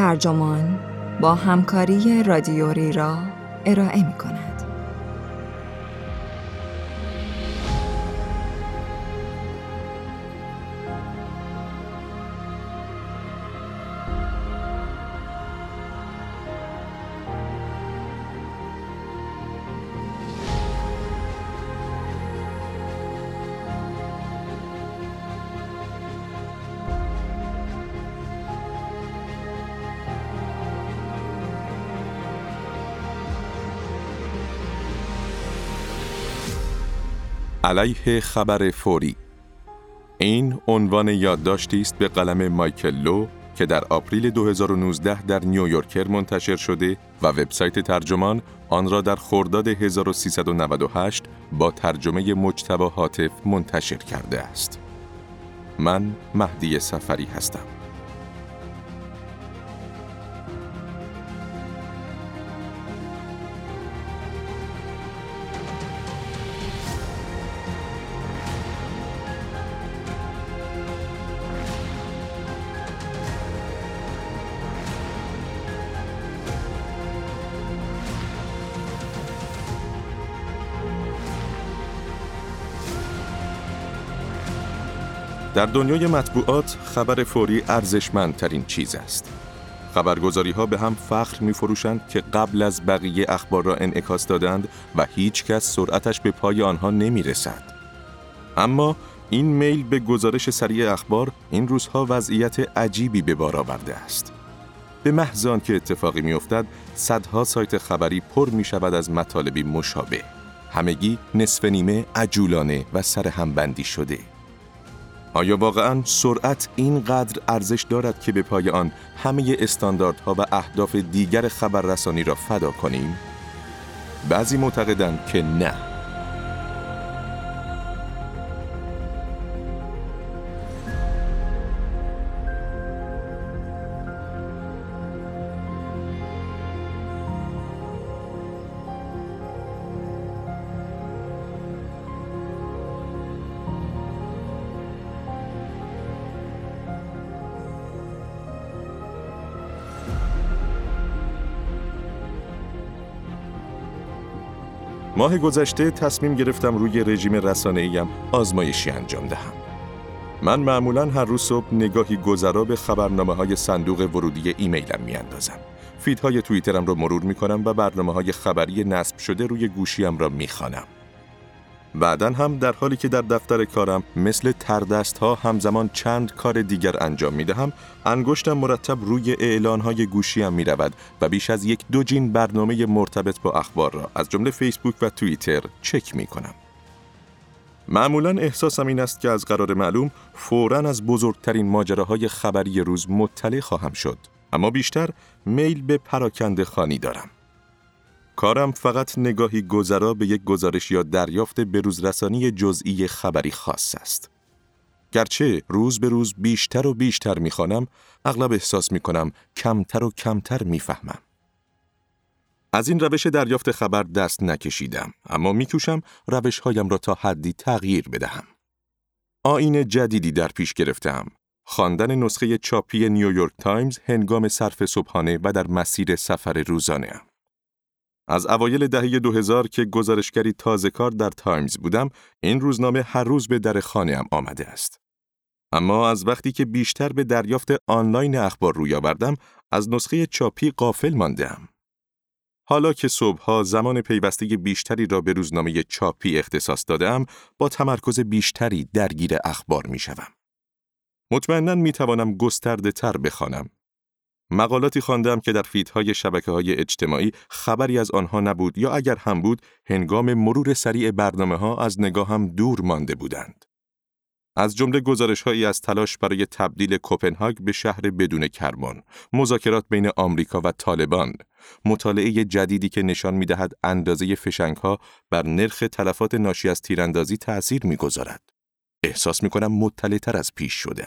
ترجمان با همکاری رادیوری را ارائه می کند. علیه خبر فوری این عنوان یادداشتی است به قلم مایکل لو که در آپریل 2019 در نیویورکر منتشر شده و وبسایت ترجمان آن را در خرداد 1398 با ترجمه مجتبا حاطف منتشر کرده است. من مهدی سفری هستم. در دنیای مطبوعات خبر فوری ارزشمندترین چیز است. خبرگزاری ها به هم فخر می فروشند که قبل از بقیه اخبار را انعکاس دادند و هیچ کس سرعتش به پای آنها نمی رسد. اما این میل به گزارش سریع اخبار این روزها وضعیت عجیبی به بار آورده است. به محض که اتفاقی میافتد صدها سایت خبری پر می شود از مطالبی مشابه همگی نصف نیمه عجولانه و سر همبندی شده آیا واقعا سرعت اینقدر ارزش دارد که به پای آن همه استانداردها و اهداف دیگر خبررسانی را فدا کنیم؟ بعضی معتقدند که نه. ماه گذشته تصمیم گرفتم روی رژیم رسانه ایم آزمایشی انجام دهم. من معمولا هر روز صبح نگاهی گذرا به خبرنامه های صندوق ورودی ایمیلم می اندازم. فیدهای توییترم رو مرور می کنم و برنامه های خبری نصب شده روی گوشیم را می خانم. بعدا هم در حالی که در دفتر کارم مثل تردست ها همزمان چند کار دیگر انجام می دهم انگشتم مرتب روی اعلان های گوشیم می رود و بیش از یک دو جین برنامه مرتبط با اخبار را از جمله فیسبوک و توییتر چک می کنم. معمولا احساسم این است که از قرار معلوم فوراً از بزرگترین ماجراهای خبری روز مطلع خواهم شد اما بیشتر میل به پراکنده خانی دارم کارم فقط نگاهی گذرا به یک گزارش یا دریافت بروزرسانی جزئی خبری خاص است. گرچه روز به روز بیشتر و بیشتر می‌خوانم، اغلب احساس می‌کنم کمتر و کمتر می‌فهمم. از این روش دریافت خبر دست نکشیدم، اما میکوشم روشهایم را تا حدی تغییر بدهم. آیین جدیدی در پیش گرفتم. خواندن نسخه چاپی نیویورک تایمز هنگام صرف صبحانه و در مسیر سفر روزانه از اوایل دهه 2000 که گزارشگری تازه کار در تایمز بودم، این روزنامه هر روز به در خانه هم آمده است. اما از وقتی که بیشتر به دریافت آنلاین اخبار روی آوردم، از نسخه چاپی قافل ماندم. حالا که صبحها زمان پیوستگی بیشتری را به روزنامه چاپی اختصاص دادم، با تمرکز بیشتری درگیر اخبار می شوم. مطمئنا می توانم گسترده تر بخوانم مقالاتی خواندم که در فیدهای شبکه های اجتماعی خبری از آنها نبود یا اگر هم بود هنگام مرور سریع برنامه ها از نگاهم دور مانده بودند. از جمله گزارش هایی از تلاش برای تبدیل کوپنهاگ به شهر بدون کربن، مذاکرات بین آمریکا و طالبان، مطالعه جدیدی که نشان می دهد اندازه فشنگ بر نرخ تلفات ناشی از تیراندازی تأثیر می گذارد. احساس می کنم از پیش شده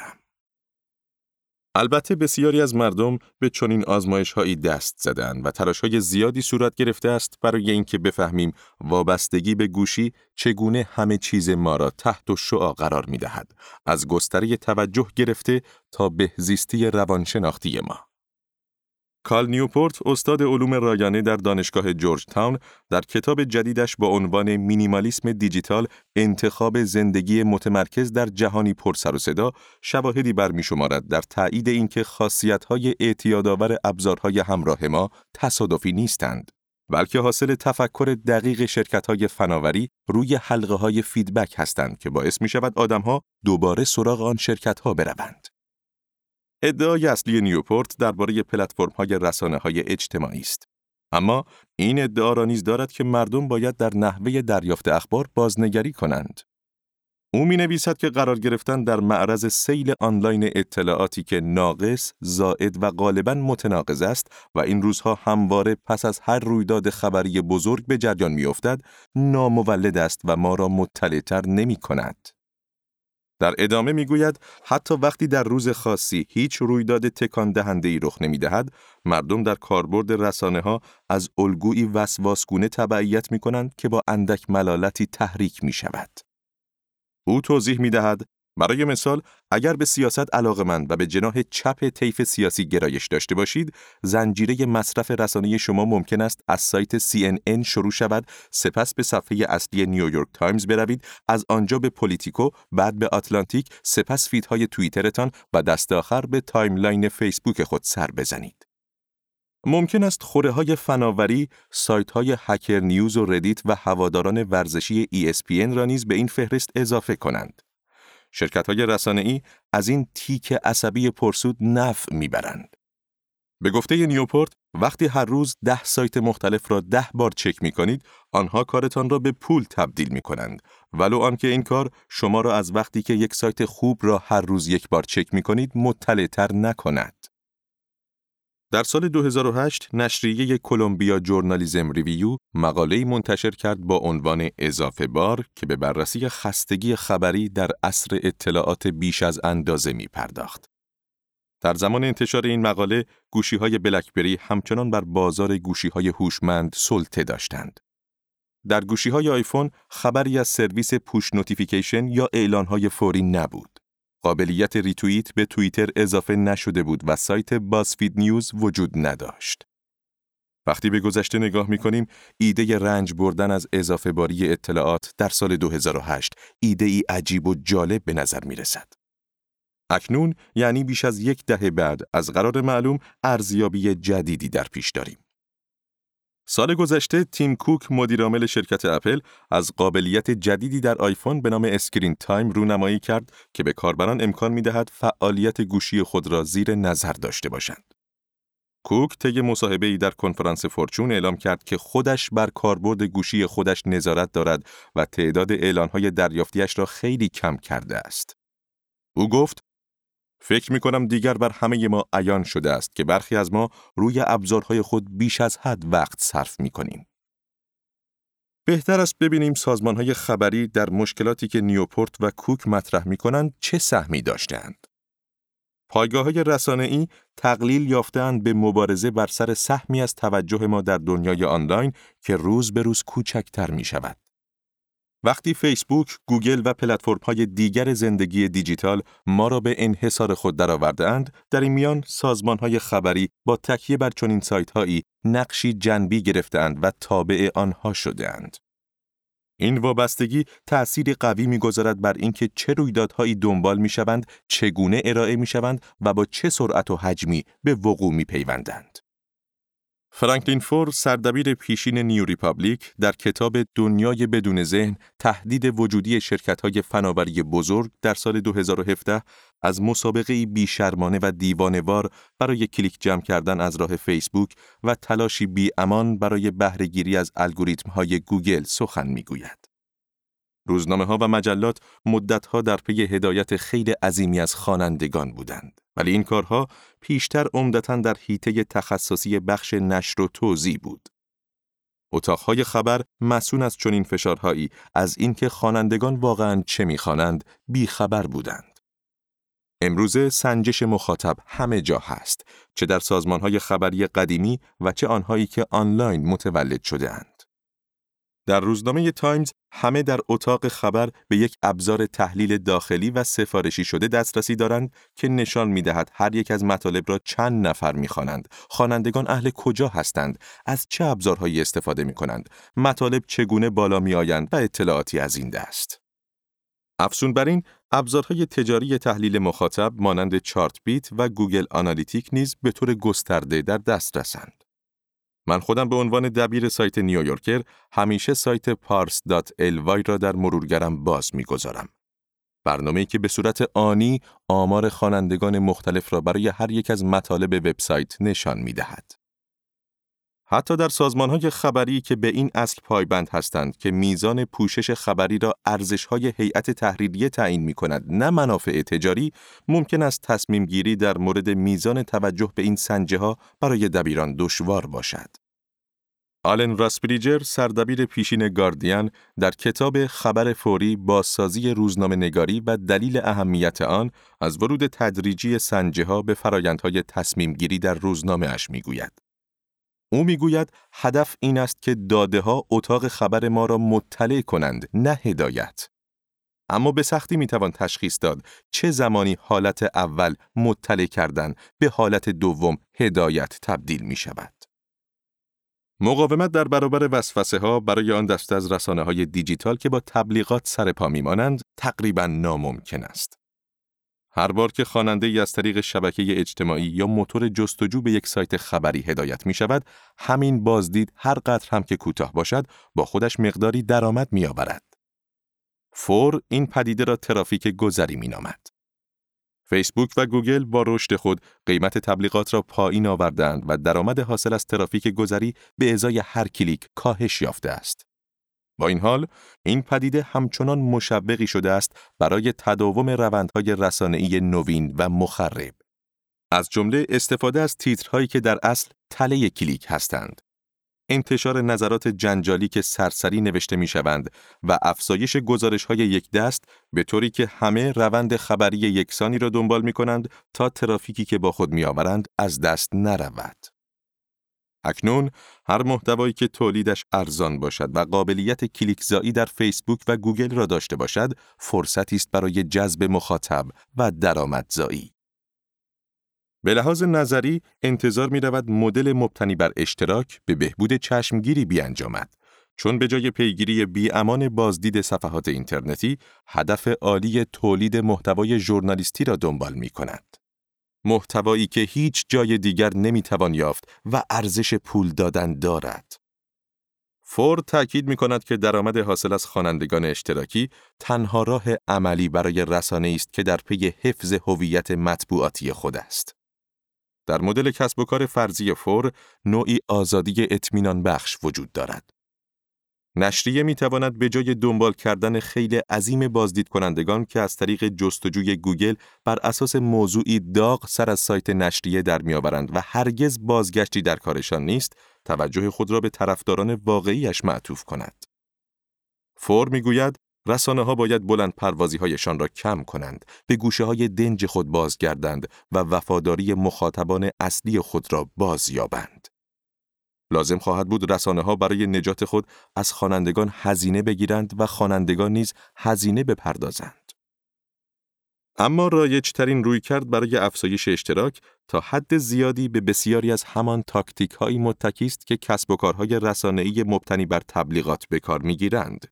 البته بسیاری از مردم به چنین آزمایش هایی دست زدند و تلاش های زیادی صورت گرفته است برای اینکه بفهمیم وابستگی به گوشی چگونه همه چیز ما را تحت و شعا قرار می دهد از گستره توجه گرفته تا بهزیستی روانشناختی ما. کال نیوپورت استاد علوم رایانه در دانشگاه جورج تاون در کتاب جدیدش با عنوان مینیمالیسم دیجیتال انتخاب زندگی متمرکز در جهانی پر سر و صدا شواهدی برمیشمارد در تایید اینکه خاصیت‌های اعتیادآور ابزارهای همراه ما تصادفی نیستند بلکه حاصل تفکر دقیق شرکت‌های فناوری روی حلقه های فیدبک هستند که باعث می شود آدمها دوباره سراغ آن شرکت‌ها بروند. ادعای اصلی نیوپورت درباره های رسانه های اجتماعی است. اما این ادعا را نیز دارد که مردم باید در نحوه دریافت اخبار بازنگری کنند. او می نویسد که قرار گرفتن در معرض سیل آنلاین اطلاعاتی که ناقص، زائد و غالبا متناقض است و این روزها همواره پس از هر رویداد خبری بزرگ به جریان می افتد، نامولد است و ما را مطلعتر نمی کند. در ادامه می‌گوید حتی وقتی در روز خاصی هیچ رویداد تکان دهنده ای رخ نمی دهد، مردم در کاربرد رسانه ها از الگویی وسواسگونه تبعیت می کنند که با اندک ملالتی تحریک می شود. او توضیح می دهد برای مثال اگر به سیاست علاقمند و به جناح چپ طیف سیاسی گرایش داشته باشید زنجیره مصرف رسانه شما ممکن است از سایت CNN شروع شود سپس به صفحه اصلی نیویورک تایمز بروید از آنجا به پلیتیکو بعد به آتلانتیک سپس feed های توییترتان و دست آخر به timeline فیسبوک خود سر بزنید ممکن است خوره های فناوری، سایت های هکر نیوز و ردیت و هواداران ورزشی ESPN را نیز به این فهرست اضافه کنند. شرکت های رسانه از این تیک عصبی پرسود نفع می‌برند. به گفته نیوپورت، وقتی هر روز ده سایت مختلف را ده بار چک می کنید، آنها کارتان را به پول تبدیل می کنند. ولو آنکه این کار شما را از وقتی که یک سایت خوب را هر روز یک بار چک می کنید مطلع تر نکند. در سال 2008 نشریه کلمبیا جورنالیزم ریویو مقاله‌ای منتشر کرد با عنوان اضافه بار که به بررسی خستگی خبری در عصر اطلاعات بیش از اندازه می پرداخت. در زمان انتشار این مقاله، گوشی های بلکبری همچنان بر بازار گوشی های هوشمند سلطه داشتند. در گوشی های آیفون خبری از سرویس push notification یا اعلان های فوری نبود. قابلیت ریتوییت به توییتر اضافه نشده بود و سایت بازفید نیوز وجود نداشت. وقتی به گذشته نگاه می کنیم، ایده رنج بردن از اضافه باری اطلاعات در سال 2008 ایده ای عجیب و جالب به نظر می رسد. اکنون یعنی بیش از یک دهه بعد از قرار معلوم ارزیابی جدیدی در پیش داریم. سال گذشته تیم کوک مدیرعامل شرکت اپل از قابلیت جدیدی در آیفون به نام Screen Time رونمایی کرد که به کاربران امکان می‌دهد فعالیت گوشی خود را زیر نظر داشته باشند. کوک طی ای در کنفرانس فورچون اعلام کرد که خودش بر کاربرد گوشی خودش نظارت دارد و تعداد اعلانهای دریافتیش را خیلی کم کرده است. او گفت فکر می کنم دیگر بر همه ما عیان شده است که برخی از ما روی ابزارهای خود بیش از حد وقت صرف می کنیم. بهتر است ببینیم سازمان های خبری در مشکلاتی که نیوپورت و کوک مطرح می کنند چه سهمی داشتند. پایگاه های رسانه ای تقلیل یافتهاند به مبارزه بر سر سهمی از توجه ما در دنیای آنلاین که روز به روز کوچکتر می شود. وقتی فیسبوک، گوگل و های دیگر زندگی دیجیتال ما را به انحصار خود درآوردهاند، در این میان های خبری با تکیه بر چنین هایی نقشی جنبی گرفتهاند و تابع آنها شدهاند. این وابستگی تأثیر قوی می‌گذارد بر اینکه چه رویدادهایی دنبال می‌شوند، چگونه ارائه می‌شوند و با چه سرعت و حجمی به وقوع میپیوندند. فرانکلین فور سردبیر پیشین نیو ریپابلیک در کتاب دنیای بدون ذهن تهدید وجودی شرکت‌های فناوری بزرگ در سال 2017 از مسابقه بیشرمانه و دیوانه‌وار برای کلیک جمع کردن از راه فیسبوک و تلاشی بی امان برای بهرهگیری از الگوریتم‌های گوگل سخن می‌گوید. روزنامه ها و مجلات مدت ها در پی هدایت خیل عظیمی از خوانندگان بودند. ولی این کارها پیشتر عمدتا در حیطه تخصصی بخش نشر و توضیح بود. اتاقهای خبر مسون از چنین فشارهایی از اینکه خوانندگان واقعا چه می‌خوانند بیخبر بودند. امروزه سنجش مخاطب همه جا هست، چه در سازمانهای خبری قدیمی و چه آنهایی که آنلاین متولد شده. در روزنامه تایمز همه در اتاق خبر به یک ابزار تحلیل داخلی و سفارشی شده دسترسی دارند که نشان می دهد هر یک از مطالب را چند نفر می خوانند. خوانندگان اهل کجا هستند؟ از چه ابزارهایی استفاده می کنند؟ مطالب چگونه بالا می آیند و اطلاعاتی از این دست. افزون بر این، ابزارهای تجاری تحلیل مخاطب مانند Chartbeat و Google Analytics نیز به طور گسترده در دسترسند. من خودم به عنوان دبیر سایت نیویورکر همیشه سایت Parse.ly را در مرورگرم باز می‌گذارم. برنامه‌ای که به صورت آنی آمار خوانندگان مختلف را برای هر یک از مطالب وبسایت نشان می‌دهد. حتی در سازمانهای خبری که به این اصل پایبند هستند که میزان پوشش خبری را ارزشهای هیئت تحریریه تعیین می کند نه منافع تجاری ممکن است تصمیم گیری در مورد میزان توجه به این سنجه ها برای دبیران دشوار باشد. آلن راسپریجر سردبیر پیشین گاردین در کتاب خبر فوری بازسازی روزنامه نگاری و دلیل اهمیت آن از ورود تدریجی سنجه ها به فرایندهای تصمیم گیری در روزنامه اش می گوید. او می‌گوید هدف این است که داده ها اتاق خبر ما را مطلع کنند نه هدایت. اما به سختی می‌توان تشخیص داد چه زمانی حالت اول مطلع کردن به حالت دوم هدایت تبدیل می شود. مقاومت در برابر وسوسه ها برای آن دسته از رسانه های دیجیتال که با تبلیغات سر پا میمانند تقریبا ناممکن است. هر بار که خواننده ای از طریق شبکه اجتماعی یا موتور جستجو به یک سایت خبری هدایت می شود، همین بازدید هر قدر هم که کوتاه باشد، با خودش مقداری درآمد می آورد. فور این پدیده را ترافیک گذری می نامد. فیسبوک و گوگل با رشد خود قیمت تبلیغات را پایین آوردند و درآمد حاصل از ترافیک گذری به ازای هر کلیک کاهش یافته است. با این حال این پدیده همچنان مشوقی شده است برای تداوم روندهای رسانه‌ای نوین و مخرب از جمله استفاده از تیترهایی که در اصل تله کلیک هستند انتشار نظرات جنجالی که سرسری نوشته می شوند و افزایش گزارش های یک دست به طوری که همه روند خبری یکسانی را دنبال می کنند تا ترافیکی که با خود می آورند از دست نرود. اکنون هر محتوایی که تولیدش ارزان باشد و قابلیت کلیکزایی در فیسبوک و گوگل را داشته باشد، فرصتی است برای جذب مخاطب و درآمدزایی. به لحاظ نظری انتظار می رود مدل مبتنی بر اشتراک به بهبود چشمگیری بیانجامد چون به جای پیگیری بی امان بازدید صفحات اینترنتی هدف عالی تولید محتوای ژورنالیستی را دنبال می کند. محتوایی که هیچ جای دیگر نمی‌توان یافت و ارزش پول دادن دارد. فورد تأکید می کند که درآمد حاصل از خوانندگان اشتراکی تنها راه عملی برای رسانه است که در پی حفظ هویت مطبوعاتی خود است. در مدل کسب و کار فرضی فور نوعی آزادی اطمینان بخش وجود دارد. نشریه می تواند به جای دنبال کردن خیل عظیم بازدید کنندگان که از طریق جستجوی گوگل بر اساس موضوعی داغ سر از سایت نشریه در می آورند و هرگز بازگشتی در کارشان نیست، توجه خود را به طرفداران واقعیش معطوف کند. فور می گوید رسانه ها باید بلند پروازی هایشان را کم کنند، به گوشه های دنج خود بازگردند و وفاداری مخاطبان اصلی خود را بازیابند. لازم خواهد بود رسانه ها برای نجات خود از خوانندگان هزینه بگیرند و خوانندگان نیز هزینه بپردازند. اما رایجترین روی کرد برای افزایش اشتراک تا حد زیادی به بسیاری از همان تاکتیک هایی متکی است که کسب و کارهای رسانه‌ای مبتنی بر تبلیغات به کار می‌گیرند.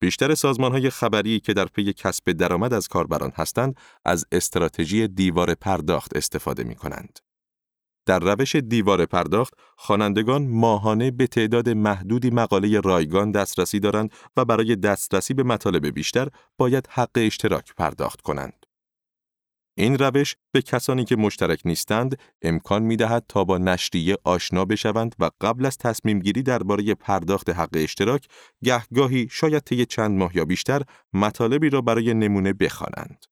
بیشتر سازمان های خبری که در پی کسب درآمد از کاربران هستند، از استراتژی دیوار پرداخت استفاده می کنند. در روش دیوار پرداخت، خوانندگان ماهانه به تعداد محدودی مقاله رایگان دسترسی دارند و برای دسترسی به مطالب بیشتر باید حق اشتراک پرداخت کنند. این روش به کسانی که مشترک نیستند امکان می دهد تا با نشریه آشنا بشوند و قبل از تصمیم گیری درباره پرداخت حق اشتراک گهگاهی شاید طی چند ماه یا بیشتر مطالبی را برای نمونه بخوانند.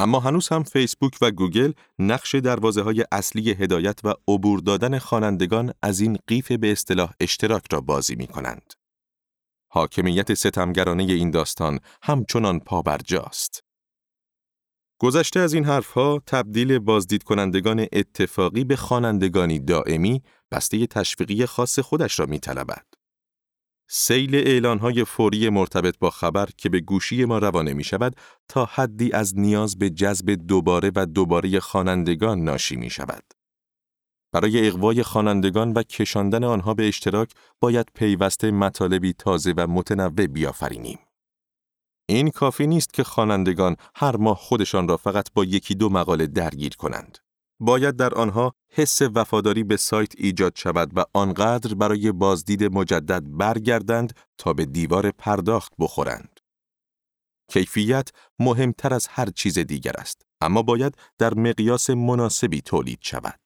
اما هنوز هم فیسبوک و گوگل نقش دروازه های اصلی هدایت و عبور دادن خوانندگان از این قیف به اصطلاح اشتراک را بازی می کنند. حاکمیت ستمگرانه این داستان همچنان پابرجاست. گذشته از این حرفها تبدیل بازدید کنندگان اتفاقی به خوانندگانی دائمی بسته تشویقی خاص خودش را می طلبد. سیل اعلانهای فوری مرتبط با خبر که به گوشی ما روانه می شود تا حدی از نیاز به جذب دوباره و دوباره خوانندگان ناشی می شود. برای اقوای خوانندگان و کشاندن آنها به اشتراک باید پیوسته مطالبی تازه و متنوع بیافرینیم. این کافی نیست که خوانندگان هر ماه خودشان را فقط با یکی دو مقاله درگیر کنند. باید در آنها حس وفاداری به سایت ایجاد شود و آنقدر برای بازدید مجدد برگردند تا به دیوار پرداخت بخورند. کیفیت مهمتر از هر چیز دیگر است، اما باید در مقیاس مناسبی تولید شود.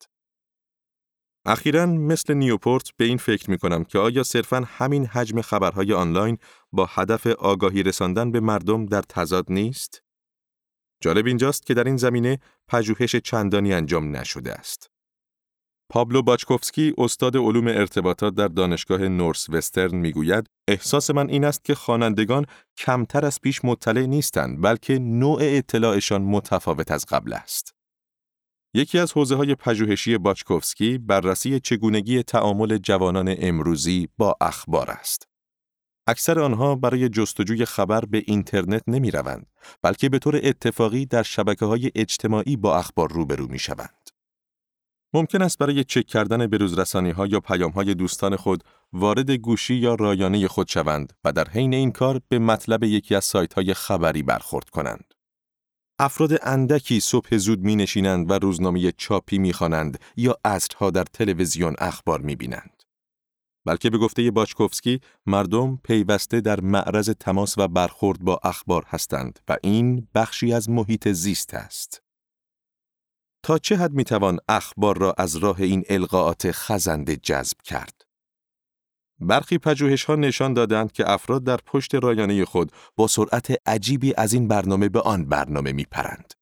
اخیرا مثل نیوپورت به این فکر می کنم که آیا صرفا همین حجم خبرهای آنلاین با هدف آگاهی رساندن به مردم در تضاد نیست؟ جالب اینجاست که در این زمینه پژوهش چندانی انجام نشده است. پابلو باچکوفسکی استاد علوم ارتباطات در دانشگاه نورس وسترن می‌گوید احساس من این است که خوانندگان کمتر از پیش مطلع نیستند بلکه نوع اطلاعشان متفاوت از قبل است. یکی از حوزه های پژوهشی باچکوفسکی بررسی چگونگی تعامل جوانان امروزی با اخبار است. اکثر آنها برای جستجوی خبر به اینترنت نمی روند، بلکه به طور اتفاقی در شبکه های اجتماعی با اخبار روبرو می شوند. ممکن است برای چک کردن بروزرسانی ها یا پیام های دوستان خود وارد گوشی یا رایانه خود شوند و در حین این کار به مطلب یکی از سایت های خبری برخورد کنند. افراد اندکی صبح زود می نشینند و روزنامه چاپی می خوانند یا عصرها در تلویزیون اخبار می بینند. بلکه به گفته باچکوفسکی مردم پیوسته در معرض تماس و برخورد با اخبار هستند و این بخشی از محیط زیست است. تا چه حد می توان اخبار را از راه این القاعات خزنده جذب کرد؟ برخی پژوهش ها نشان دادند که افراد در پشت رایانه خود با سرعت عجیبی از این برنامه به آن برنامه می پرند.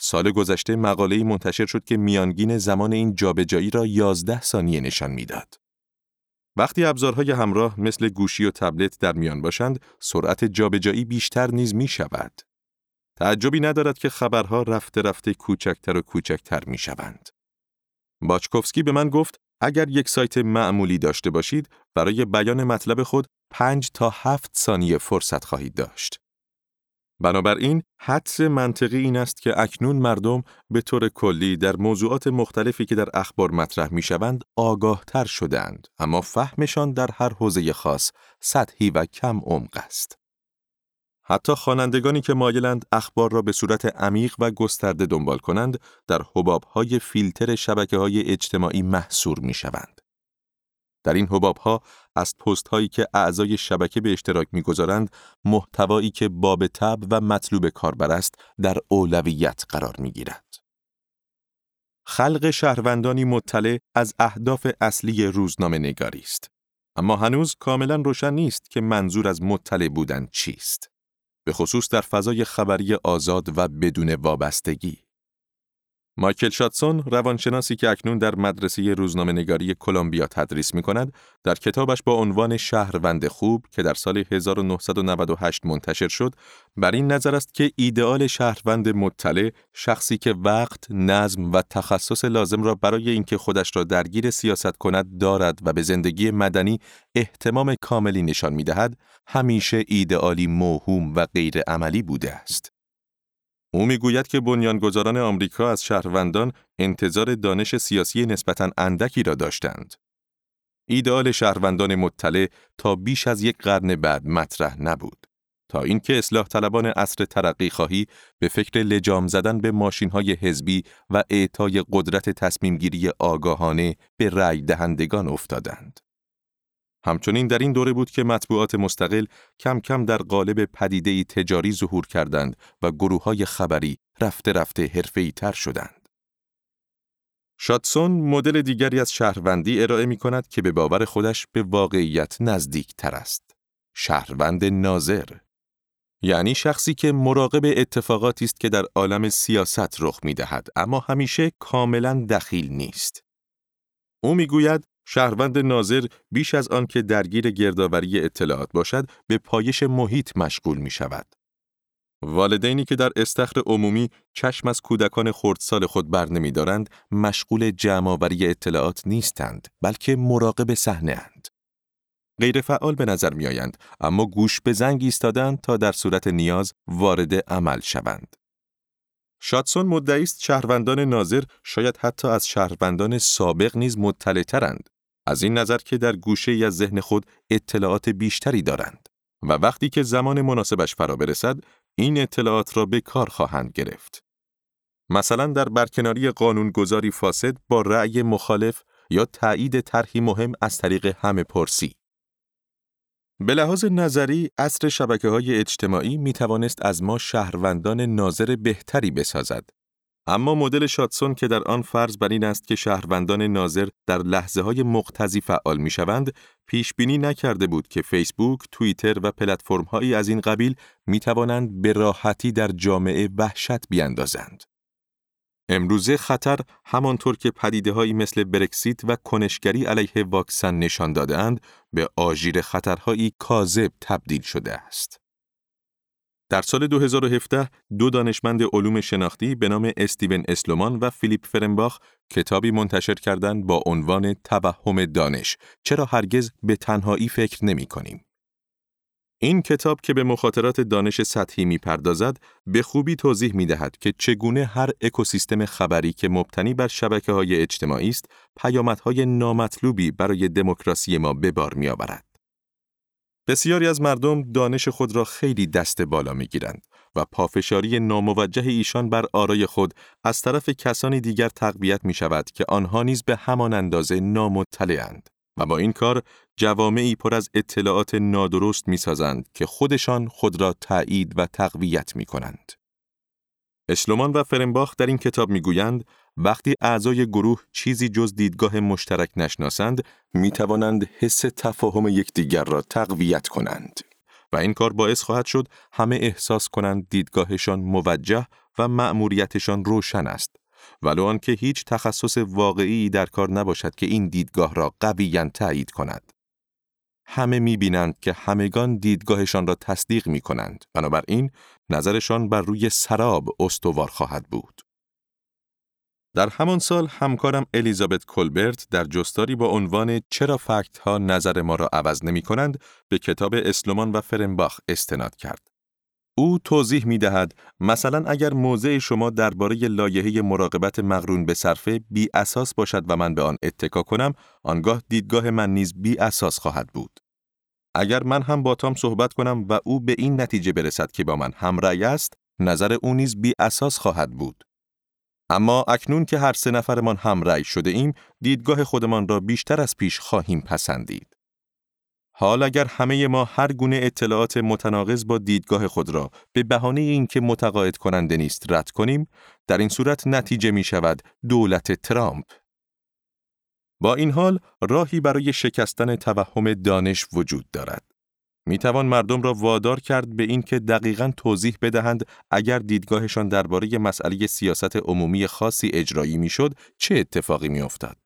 سال گذشته مقاله‌ای منتشر شد که میانگین زمان این جابجایی را 11 ثانیه نشان می‌داد. وقتی ابزارهای همراه مثل گوشی و تبلت در میان باشند، سرعت جابجایی بیشتر نیز می شود. تعجبی ندارد که خبرها رفته رفته کوچکتر و کوچکتر می شوند. باچکوفسکی به من گفت اگر یک سایت معمولی داشته باشید برای بیان مطلب خود پنج تا هفت ثانیه فرصت خواهید داشت. بنابراین حدس منطقی این است که اکنون مردم به طور کلی در موضوعات مختلفی که در اخبار مطرح می شوند آگاه تر شدند اما فهمشان در هر حوزه خاص سطحی و کم عمق است. حتی خوانندگانی که مایلند اخبار را به صورت عمیق و گسترده دنبال کنند در حبابهای فیلتر شبکه های اجتماعی محصور می شوند. در این حبابها از پست هایی که اعضای شبکه به اشتراک می‌گذارند محتوایی که باب تب و مطلوب کاربر است در اولویت قرار می گیرد. خلق شهروندانی مطلع از اهداف اصلی روزنامه نگاری است. اما هنوز کاملا روشن نیست که منظور از مطلع بودن چیست. به خصوص در فضای خبری آزاد و بدون وابستگی. مایکل شاتسون روانشناسی که اکنون در مدرسه روزنامه نگاری کلمبیا تدریس می کند در کتابش با عنوان شهروند خوب که در سال 1998 منتشر شد بر این نظر است که ایدئال شهروند مطلع شخصی که وقت، نظم و تخصص لازم را برای اینکه خودش را درگیر سیاست کند دارد و به زندگی مدنی احتمام کاملی نشان می دهد همیشه ایدئالی موهوم و غیر عملی بوده است. او می‌گوید که بنیانگذاران آمریکا از شهروندان انتظار دانش سیاسی نسبتاً اندکی را داشتند. ایدئال شهروندان مطلع تا بیش از یک قرن بعد مطرح نبود. تا اینکه اصلاح طلبان عصر ترقی خواهی به فکر لجام زدن به ماشین های حزبی و اعطای قدرت تصمیمگیری آگاهانه به رأی دهندگان افتادند. همچنین در این دوره بود که مطبوعات مستقل کم کم در قالب پدیدهی تجاری ظهور کردند و گروه های خبری رفته رفته حرفه‌ای تر شدند. شاتسون مدل دیگری از شهروندی ارائه می کند که به باور خودش به واقعیت نزدیک تر است. شهروند ناظر یعنی شخصی که مراقب اتفاقاتی است که در عالم سیاست رخ می دهد اما همیشه کاملا دخیل نیست. او می‌گوید شهروند ناظر بیش از آن که درگیر گردآوری اطلاعات باشد به پایش محیط مشغول می شود. والدینی که در استخر عمومی چشم از کودکان خردسال خود بر نمی دارند، مشغول جمعآوری اطلاعات نیستند بلکه مراقب صحنه اند. غیر فعال به نظر می آیند اما گوش به زنگ ایستادند تا در صورت نیاز وارد عمل شوند. شاتسون مدعی است شهروندان ناظر شاید حتی از شهروندان سابق نیز ترند. از این نظر که در گوشه از ذهن خود اطلاعات بیشتری دارند و وقتی که زمان مناسبش فرا برسد این اطلاعات را به کار خواهند گرفت. مثلا در برکناری قانونگذاری فاسد با رأی مخالف یا تایید طرحی مهم از طریق همه پرسی. به لحاظ نظری، اصر شبکه های اجتماعی می توانست از ما شهروندان ناظر بهتری بسازد. اما مدل شاتسون که در آن فرض بر این است که شهروندان ناظر در لحظه های مقتضی فعال می شوند، پیش بینی نکرده بود که فیسبوک، توییتر و پلتفرم هایی از این قبیل می توانند به راحتی در جامعه وحشت بیاندازند. امروزه خطر همانطور که پدیده هایی مثل برکسیت و کنشگری علیه واکسن نشان دادهاند به آژیر خطرهایی کاذب تبدیل شده است. در سال 2017 دو دانشمند علوم شناختی به نام استیون اسلومان و فیلیپ فرنباخ کتابی منتشر کردند با عنوان توهم دانش چرا هرگز به تنهایی فکر نمی کنیم. این کتاب که به مخاطرات دانش سطحی می‌پردازد به خوبی توضیح می دهد که چگونه هر اکوسیستم خبری که مبتنی بر شبکه های اجتماعی است پیامدهای نامطلوبی برای دموکراسی ما به بار می آورد. بسیاری از مردم دانش خود را خیلی دست بالا می گیرند و پافشاری ناموجه ایشان بر آرای خود از طرف کسانی دیگر تقویت می شود که آنها نیز به همان اندازه نامطلعند. و با این کار جوامعی پر از اطلاعات نادرست می سازند که خودشان خود را تایید و تقویت می کنند. اسلومان و فرنباخ در این کتاب می گویند وقتی اعضای گروه چیزی جز دیدگاه مشترک نشناسند می توانند حس تفاهم یکدیگر را تقویت کنند و این کار باعث خواهد شد همه احساس کنند دیدگاهشان موجه و مأموریتشان روشن است ولو آنکه هیچ تخصص واقعی در کار نباشد که این دیدگاه را قویا تایید کند. همه می بینند که همگان دیدگاهشان را تصدیق می کنند. بنابراین نظرشان بر روی سراب استوار خواهد بود. در همان سال همکارم الیزابت کلبرت در جستاری با عنوان چرا فکت ها نظر ما را عوض نمی کنند به کتاب اسلومان و فرنباخ استناد کرد. او توضیح می دهد مثلا اگر موضع شما درباره لایحه مراقبت مقرون به صرفه بی اساس باشد و من به آن اتکا کنم آنگاه دیدگاه من نیز بی اساس خواهد بود اگر من هم با تام صحبت کنم و او به این نتیجه برسد که با من همرأی است نظر او نیز بی اساس خواهد بود اما اکنون که هر سه نفرمان همرأی شده ایم دیدگاه خودمان را بیشتر از پیش خواهیم پسندید حال اگر همه ما هر گونه اطلاعات متناقض با دیدگاه خود را به بهانه اینکه متقاعد کننده نیست رد کنیم، در این صورت نتیجه می شود دولت ترامپ. با این حال راهی برای شکستن توهم دانش وجود دارد. می توان مردم را وادار کرد به اینکه دقیقا توضیح بدهند اگر دیدگاهشان درباره مسئله سیاست عمومی خاصی اجرایی می‌شد چه اتفاقی می افتاد.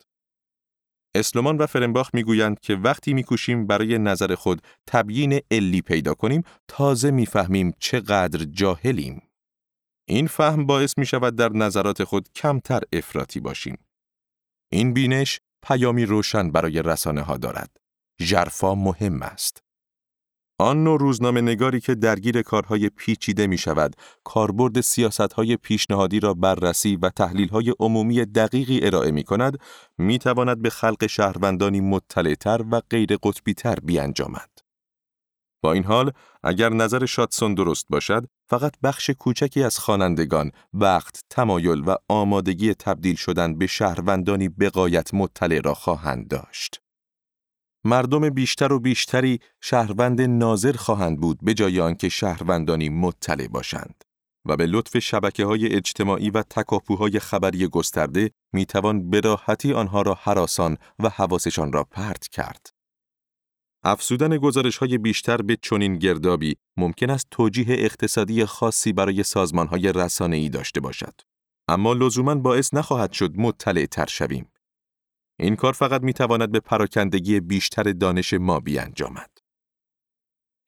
اسلومان و فرنباخ می‌گویند که وقتی میکوشیم برای نظر خود تبیین علی پیدا کنیم تازه می‌فهمیم چقدر جاهلیم. این فهم باعث می شود در نظرات خود کمتر افراطی باشیم. این بینش پیامی روشن برای رسانه ها دارد. ژرفا مهم است. آن نوع روزنامه نگاری که درگیر کارهای پیچیده می شود، کاربرد سیاست های پیشنهادی را بررسی و تحلیل های عمومی دقیقی ارائه می کند، می تواند به خلق شهروندانی مطلعتر و غیر قطبی تر بیانجامد. با این حال، اگر نظر شاتسون درست باشد، فقط بخش کوچکی از خوانندگان وقت، تمایل و آمادگی تبدیل شدن به شهروندانی بقایت مطلع را خواهند داشت. مردم بیشتر و بیشتری شهروند ناظر خواهند بود به جای آنکه شهروندانی مطلع باشند و به لطف شبکه های اجتماعی و تکاپوهای خبری گسترده می توان به راحتی آنها را حراسان و حواسشان را پرت کرد. افزودن گزارش های بیشتر به چنین گردابی ممکن است توجیه اقتصادی خاصی برای سازمان های رسانه ای داشته باشد. اما لزوما باعث نخواهد شد مطلع تر شویم. این کار فقط می تواند به پراکندگی بیشتر دانش ما بیانجامد.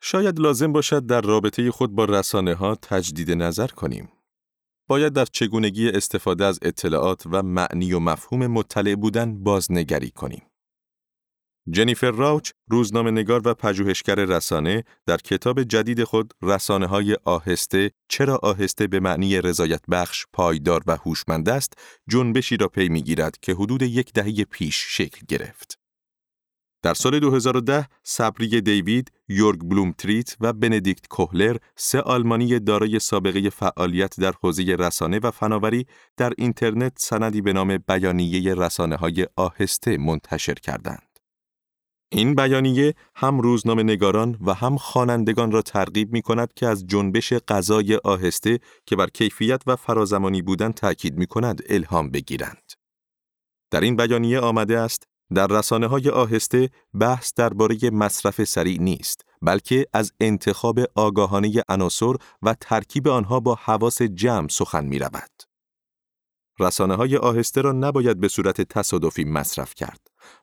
شاید لازم باشد در رابطه خود با رسانه ها تجدید نظر کنیم. باید در چگونگی استفاده از اطلاعات و معنی و مفهوم مطلع بودن بازنگری کنیم. جنیفر راوچ روزنامه نگار و پژوهشگر رسانه در کتاب جدید خود رسانه های آهسته چرا آهسته به معنی رضایت بخش پایدار و هوشمند است جنبشی را پی می‌گیرد که حدود یک دهه پیش شکل گرفت. در سال 2010 صبری دیوید، یورگ بلومتریت و بندیکت کوهلر سه آلمانی دارای سابقه فعالیت در حوزه رسانه و فناوری در اینترنت سندی به نام بیانیه رسانه های آهسته منتشر کردند. این بیانیه هم روزنامه نگاران و هم خوانندگان را ترغیب می کند که از جنبش غذای آهسته که بر کیفیت و فرازمانی بودن تأکید می کند الهام بگیرند. در این بیانیه آمده است در رسانه های آهسته بحث درباره مصرف سریع نیست بلکه از انتخاب آگاهانه عناصر و ترکیب آنها با حواس جمع سخن می رود. رسانه های آهسته را نباید به صورت تصادفی مصرف کرد.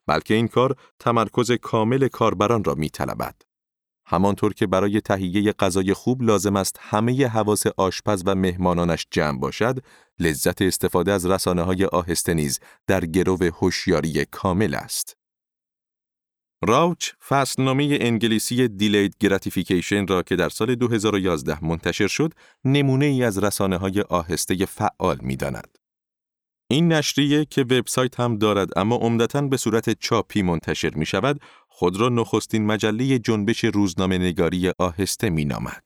بلکه این کار تمرکز کامل کاربران را می طلبد. همانطور که برای تهیه غذای خوب لازم است همه حواس آشپز و مهمانانش جمع باشد، لذت استفاده از رسانه های آهسته نیز در گرو هوشیاری کامل است. راوچ فصلنامه انگلیسی دیلید گراتیفیکیشن را که در سال 2011 منتشر شد، نمونه ای از رسانه های آهسته فعال می داند. این نشریه که وبسایت هم دارد اما عمدتا به صورت چاپی منتشر می شود، خود را نخستین مجله جنبش روزنامه نگاری آهسته می نامد.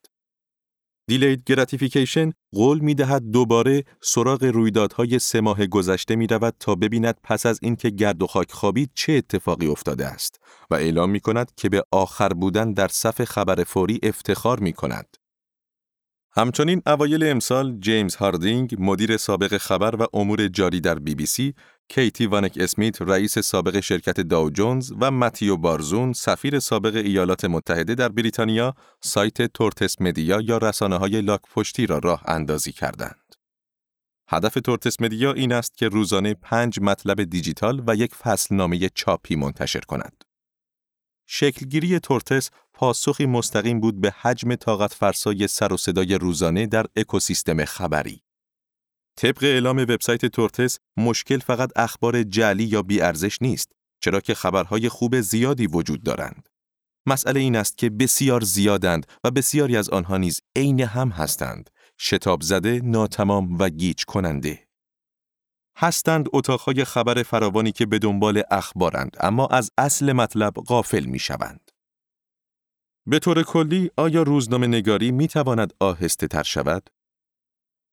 دیلید گراتیفیکیشن قول می دهد دوباره سراغ رویدادهای سه ماه گذشته می رود تا ببیند پس از اینکه گرد و خاک خوابید چه اتفاقی افتاده است و اعلام می کند که به آخر بودن در صف خبر فوری افتخار می کند. همچنین اوایل امسال جیمز هاردینگ مدیر سابق خبر و امور جاری در بی بی سی، کیتی ونک اسمیت رئیس سابق شرکت داو جونز و متیو بارزون سفیر سابق ایالات متحده در بریتانیا سایت Tortoise Media یا رسانه های لاک پشتی را راه اندازی کردند. هدف Tortoise Media این است که روزانه پنج مطلب دیجیتال و یک فصلنامه چاپی منتشر کند. شکلگیری Tortoise پاسخی مستقیم بود به حجم طاقت فرسای سر و صدای روزانه در اکوسیستم خبری. طبق اعلام وبسایت تورتس، مشکل فقط اخبار جعلی یا بیارزش نیست، چرا که خبرهای خوب زیادی وجود دارند. مسئله این است که بسیار زیادند و بسیاری از آنها نیز عین هم هستند، شتاب زده، ناتمام و گیج کننده. هستند اتاقهای خبر فراوانی که به دنبال اخبارند اما از اصل مطلب غافل می شوند. به طور کلی آیا روزنامه نگاری می تواند آهسته تر شود؟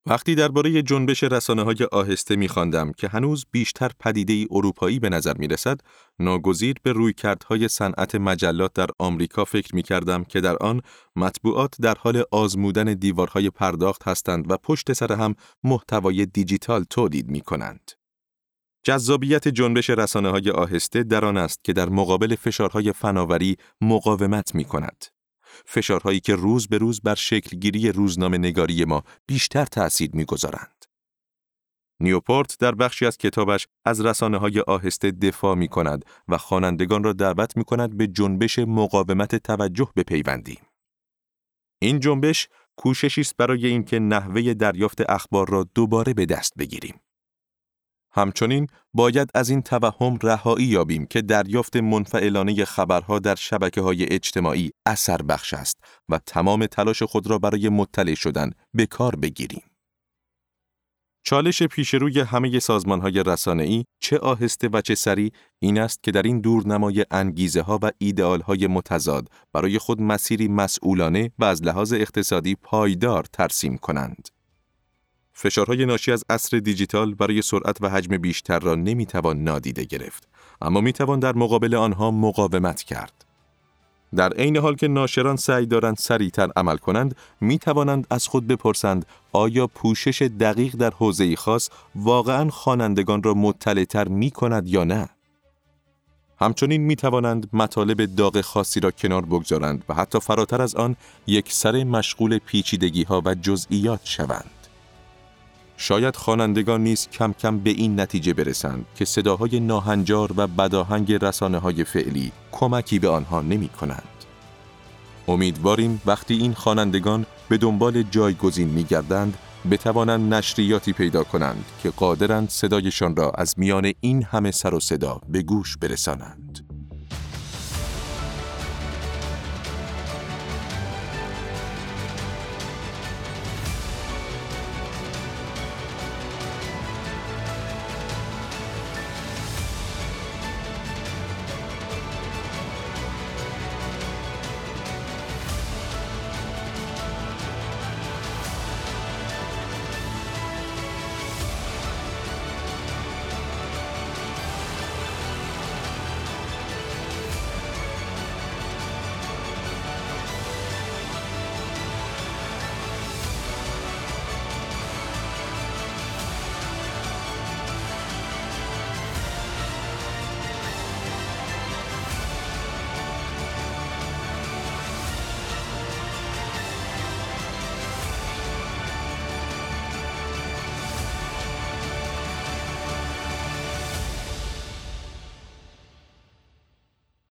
وقتی درباره جنبش رسانه های آهسته می خواندم که هنوز بیشتر پدیده ای اروپایی به نظر می رسد، ناگزیر به رویکردهای صنعت مجلات در آمریکا فکر می کردم که در آن مطبوعات در حال آزمودن دیوارهای پرداخت هستند و پشت سر هم محتوای دیجیتال تولید می کنند. جذابیت جنبش رسانه های آهسته در آن است که در مقابل فشارهای فناوری مقاومت می کند. فشارهایی که روز به روز بر شکلگیری روزنامه نگاری ما بیشتر تأثیر می‌گذارند. نیوپورت در بخشی از کتابش از رسانه های آهسته دفاع می کند و خوانندگان را دعوت می کند به جنبش مقاومت توجه بپیوندیم. این جنبش کوششی است برای اینکه نحوه دریافت اخبار را دوباره به دست بگیریم. همچنین باید از این توهم رهایی یابیم که دریافت منفعلانه خبرها در شبکه های اجتماعی اثر بخش است و تمام تلاش خود را برای مطلع شدن به کار بگیریم. چالش پیشروی همه سازمان های رسانه‌ای چه آهسته و چه سریع این است که در این دورنمای انگیزه ها و ایدئال های متضاد برای خود مسیری مسئولانه و از لحاظ اقتصادی پایدار ترسیم کنند. فشارهای ناشی از عصر دیجیتال برای سرعت و حجم بیشتر را نمی‌توان نادیده گرفت، اما می‌توان در مقابل آنها مقاومت کرد. در عین حال که ناشران سعی دارند سریعتر عمل کنند، می توانند از خود بپرسند آیا پوشش دقیق در حوزه خاص واقعا خوانندگان را مطلعتر می کند یا نه؟ همچنین می توانند مطالب داغ خاصی را کنار بگذارند و حتی فراتر از آن یک سر مشغول پیچیدگی ها و جزئیات شوند. شاید خوانندگان نیز کم کم به این نتیجه برسند که صداهای ناهنجار و بداهنگ رسانه های فعلی کمکی به آنها نمی کنند. امیدواریم وقتی این خوانندگان به دنبال جایگزین می گردند بتوانند نشریاتی پیدا کنند که قادرند صدایشان را از میان این همه سر و صدا به گوش برسانند.